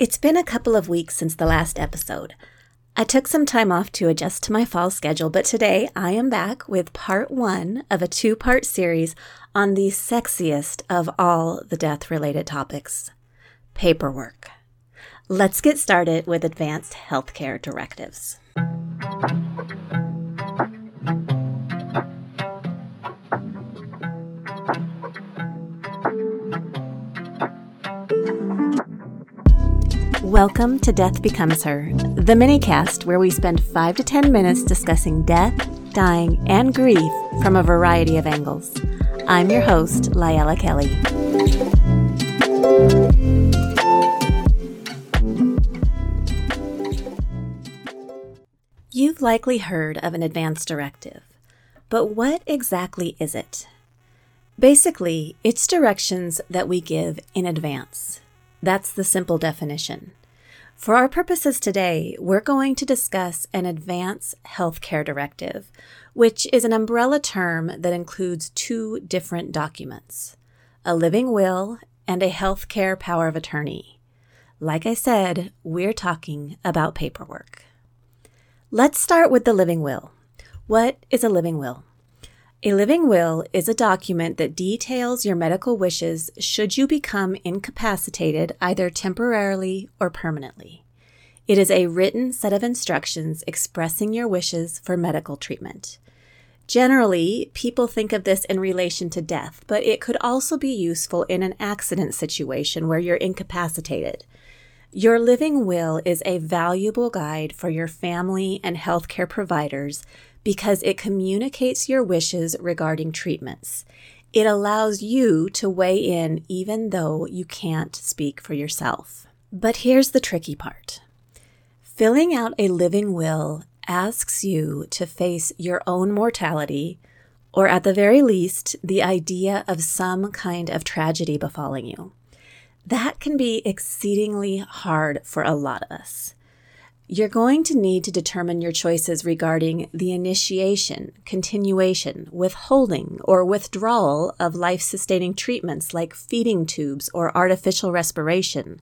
It's been a couple of weeks since the last episode. I took some time off to adjust to my fall schedule, but today I am back with part one of a two part series on the sexiest of all the death related topics paperwork. Let's get started with advanced healthcare directives. Welcome to Death Becomes Her, the minicast where we spend 5 to 10 minutes discussing death, dying, and grief from a variety of angles. I'm your host, Layla Kelly. You've likely heard of an advance directive, but what exactly is it? Basically, it's directions that we give in advance. That's the simple definition. For our purposes today, we're going to discuss an advance healthcare directive, which is an umbrella term that includes two different documents a living will and a healthcare power of attorney. Like I said, we're talking about paperwork. Let's start with the living will. What is a living will? A living will is a document that details your medical wishes should you become incapacitated either temporarily or permanently. It is a written set of instructions expressing your wishes for medical treatment. Generally, people think of this in relation to death, but it could also be useful in an accident situation where you're incapacitated. Your living will is a valuable guide for your family and healthcare providers because it communicates your wishes regarding treatments. It allows you to weigh in even though you can't speak for yourself. But here's the tricky part filling out a living will asks you to face your own mortality, or at the very least, the idea of some kind of tragedy befalling you. That can be exceedingly hard for a lot of us. You're going to need to determine your choices regarding the initiation, continuation, withholding, or withdrawal of life sustaining treatments like feeding tubes or artificial respiration.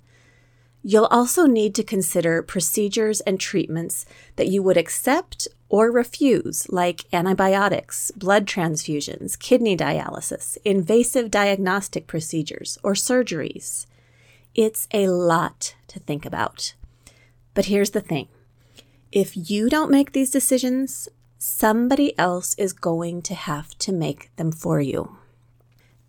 You'll also need to consider procedures and treatments that you would accept or refuse, like antibiotics, blood transfusions, kidney dialysis, invasive diagnostic procedures, or surgeries. It's a lot to think about. But here's the thing if you don't make these decisions, somebody else is going to have to make them for you.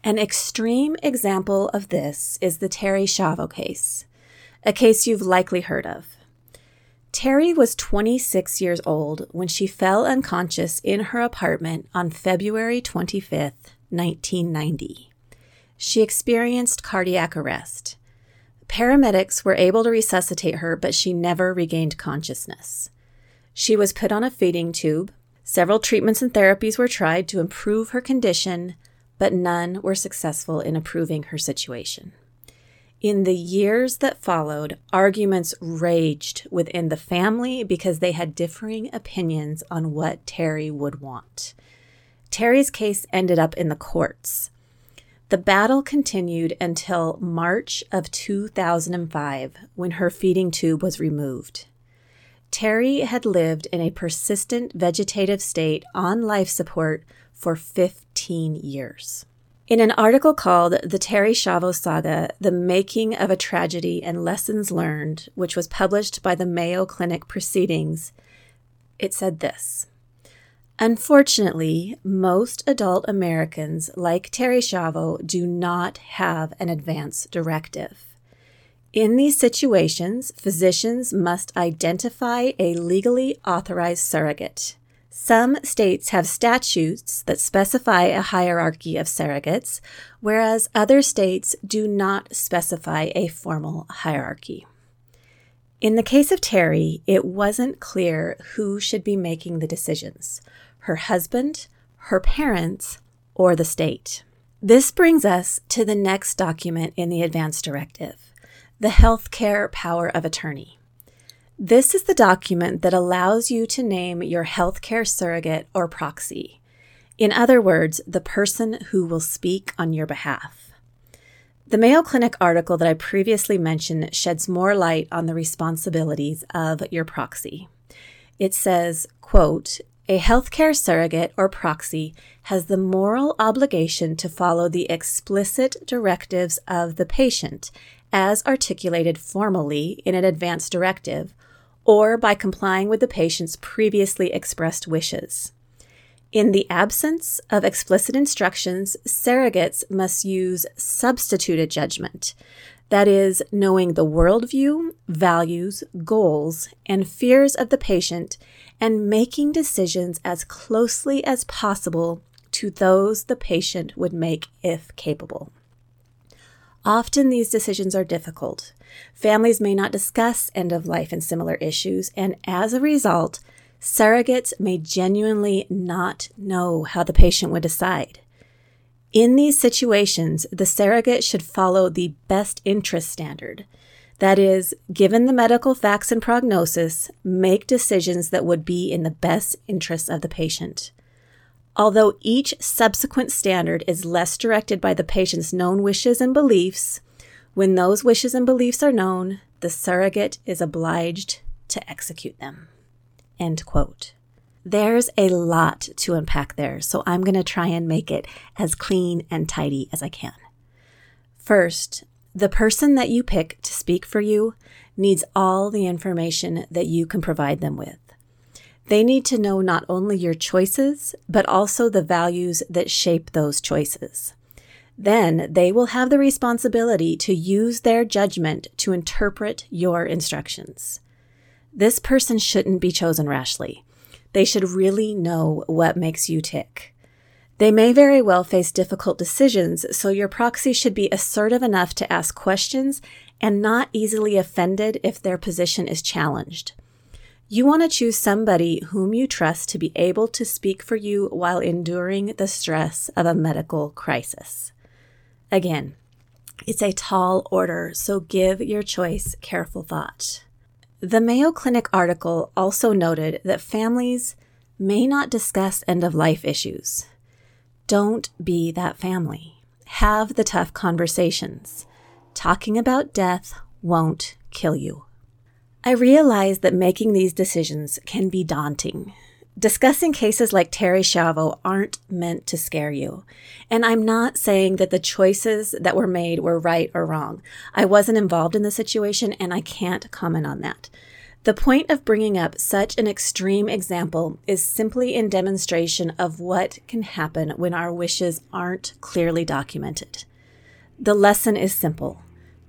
An extreme example of this is the Terri Schiavo case, a case you've likely heard of. Terri was 26 years old when she fell unconscious in her apartment on February 25, 1990. She experienced cardiac arrest. Paramedics were able to resuscitate her, but she never regained consciousness. She was put on a feeding tube. Several treatments and therapies were tried to improve her condition, but none were successful in improving her situation. In the years that followed, arguments raged within the family because they had differing opinions on what Terri would want. Terri's case ended up in the courts. The battle continued until March of 2005 when her feeding tube was removed. Terri had lived in a persistent vegetative state on life support for 15 years. In an article called The Terri Schiavo Saga The Making of a Tragedy and Lessons Learned, which was published by the Mayo Clinic Proceedings, it said this Unfortunately, most adult Americans, like Terri Schiavo, do not have an advance directive. In these situations, physicians must identify a legally authorized surrogate. Some states have statutes that specify a hierarchy of surrogates, whereas other states do not specify a formal hierarchy. In the case of Terri, it wasn't clear who should be making the decisions her husband, her parents, or the state. This brings us to the next document in the Advance Directive the Healthcare Power of Attorney. This is the document that allows you to name your healthcare surrogate or proxy. In other words, the person who will speak on your behalf. The Mayo Clinic article that I previously mentioned sheds more light on the responsibilities of your proxy. It says, quote, a healthcare surrogate or proxy has the moral obligation to follow the explicit directives of the patient as articulated formally in an advance directive or by complying with the patient's previously expressed wishes. In the absence of explicit instructions, surrogates must use substituted judgment, that is, knowing the worldview, values, goals, and fears of the patient and making decisions as closely as possible to those the patient would make if capable. Often these decisions are difficult. Families may not discuss end of life and similar issues, and as a result, surrogates may genuinely not know how the patient would decide. In these situations, the surrogate should follow the best interest standard. That is, given the medical facts and prognosis, make decisions that would be in the best interests of the patient. Although each subsequent standard is less directed by the patient's known wishes and beliefs, when those wishes and beliefs are known, the surrogate is obliged to execute them. End quote. There's a lot to unpack there, so I'm going to try and make it as clean and tidy as I can. First, the person that you pick to speak for you needs all the information that you can provide them with. They need to know not only your choices, but also the values that shape those choices. Then they will have the responsibility to use their judgment to interpret your instructions. This person shouldn't be chosen rashly. They should really know what makes you tick. They may very well face difficult decisions, so your proxy should be assertive enough to ask questions and not easily offended if their position is challenged. You want to choose somebody whom you trust to be able to speak for you while enduring the stress of a medical crisis. Again, it's a tall order, so give your choice careful thought. The Mayo Clinic article also noted that families may not discuss end of life issues. Don't be that family. Have the tough conversations. Talking about death won't kill you. I realize that making these decisions can be daunting. Discussing cases like Terri Schiavo aren't meant to scare you. And I'm not saying that the choices that were made were right or wrong. I wasn't involved in the situation and I can't comment on that. The point of bringing up such an extreme example is simply in demonstration of what can happen when our wishes aren't clearly documented. The lesson is simple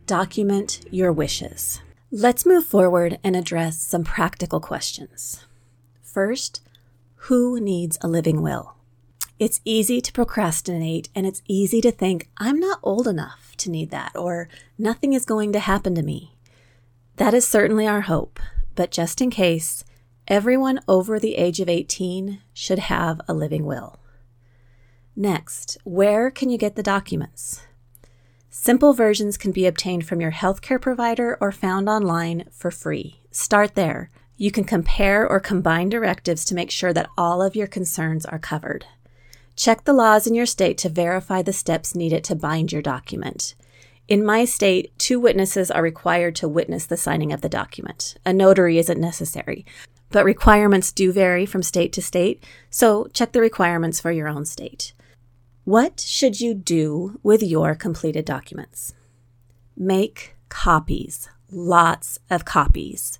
document your wishes. Let's move forward and address some practical questions. First, who needs a living will? It's easy to procrastinate and it's easy to think, I'm not old enough to need that, or nothing is going to happen to me. That is certainly our hope, but just in case, everyone over the age of 18 should have a living will. Next, where can you get the documents? Simple versions can be obtained from your healthcare provider or found online for free. Start there. You can compare or combine directives to make sure that all of your concerns are covered. Check the laws in your state to verify the steps needed to bind your document. In my state, two witnesses are required to witness the signing of the document. A notary isn't necessary, but requirements do vary from state to state, so check the requirements for your own state. What should you do with your completed documents? Make copies, lots of copies.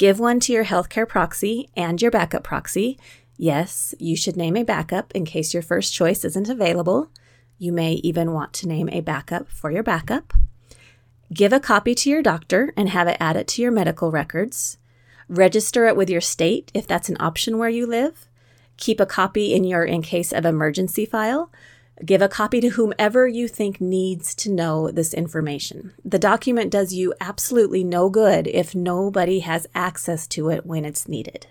Give one to your healthcare proxy and your backup proxy. Yes, you should name a backup in case your first choice isn't available. You may even want to name a backup for your backup. Give a copy to your doctor and have it added to your medical records. Register it with your state if that's an option where you live. Keep a copy in your in case of emergency file. Give a copy to whomever you think needs to know this information. The document does you absolutely no good if nobody has access to it when it's needed.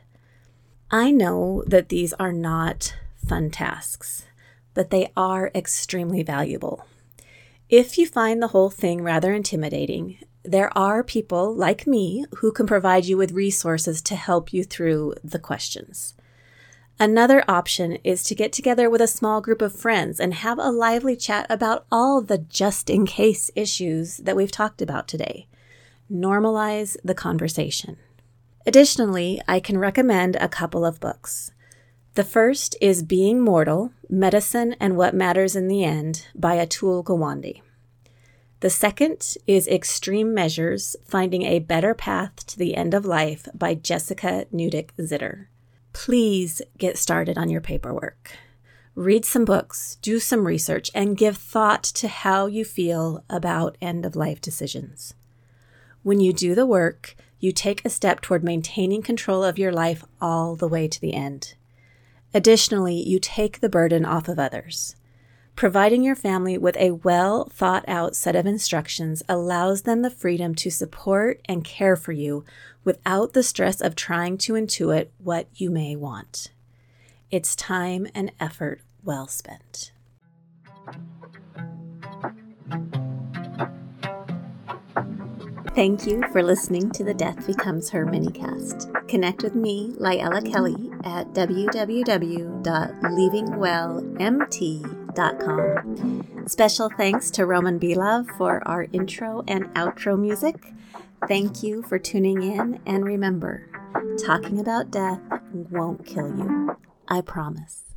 I know that these are not fun tasks, but they are extremely valuable. If you find the whole thing rather intimidating, there are people like me who can provide you with resources to help you through the questions. Another option is to get together with a small group of friends and have a lively chat about all the just in case issues that we've talked about today. Normalize the conversation. Additionally, I can recommend a couple of books. The first is Being Mortal Medicine and What Matters in the End by Atul Gawande. The second is Extreme Measures Finding a Better Path to the End of Life by Jessica Nutik Zitter. Please get started on your paperwork. Read some books, do some research, and give thought to how you feel about end of life decisions. When you do the work, you take a step toward maintaining control of your life all the way to the end. Additionally, you take the burden off of others. Providing your family with a well thought out set of instructions allows them the freedom to support and care for you without the stress of trying to intuit what you may want. It's time and effort well spent. Thank you for listening to the Death Becomes Her minicast. Connect with me, Layla Kelly, at www.leavingwellmt.com. Special thanks to Roman Belov for our intro and outro music. Thank you for tuning in, and remember, talking about death won't kill you. I promise.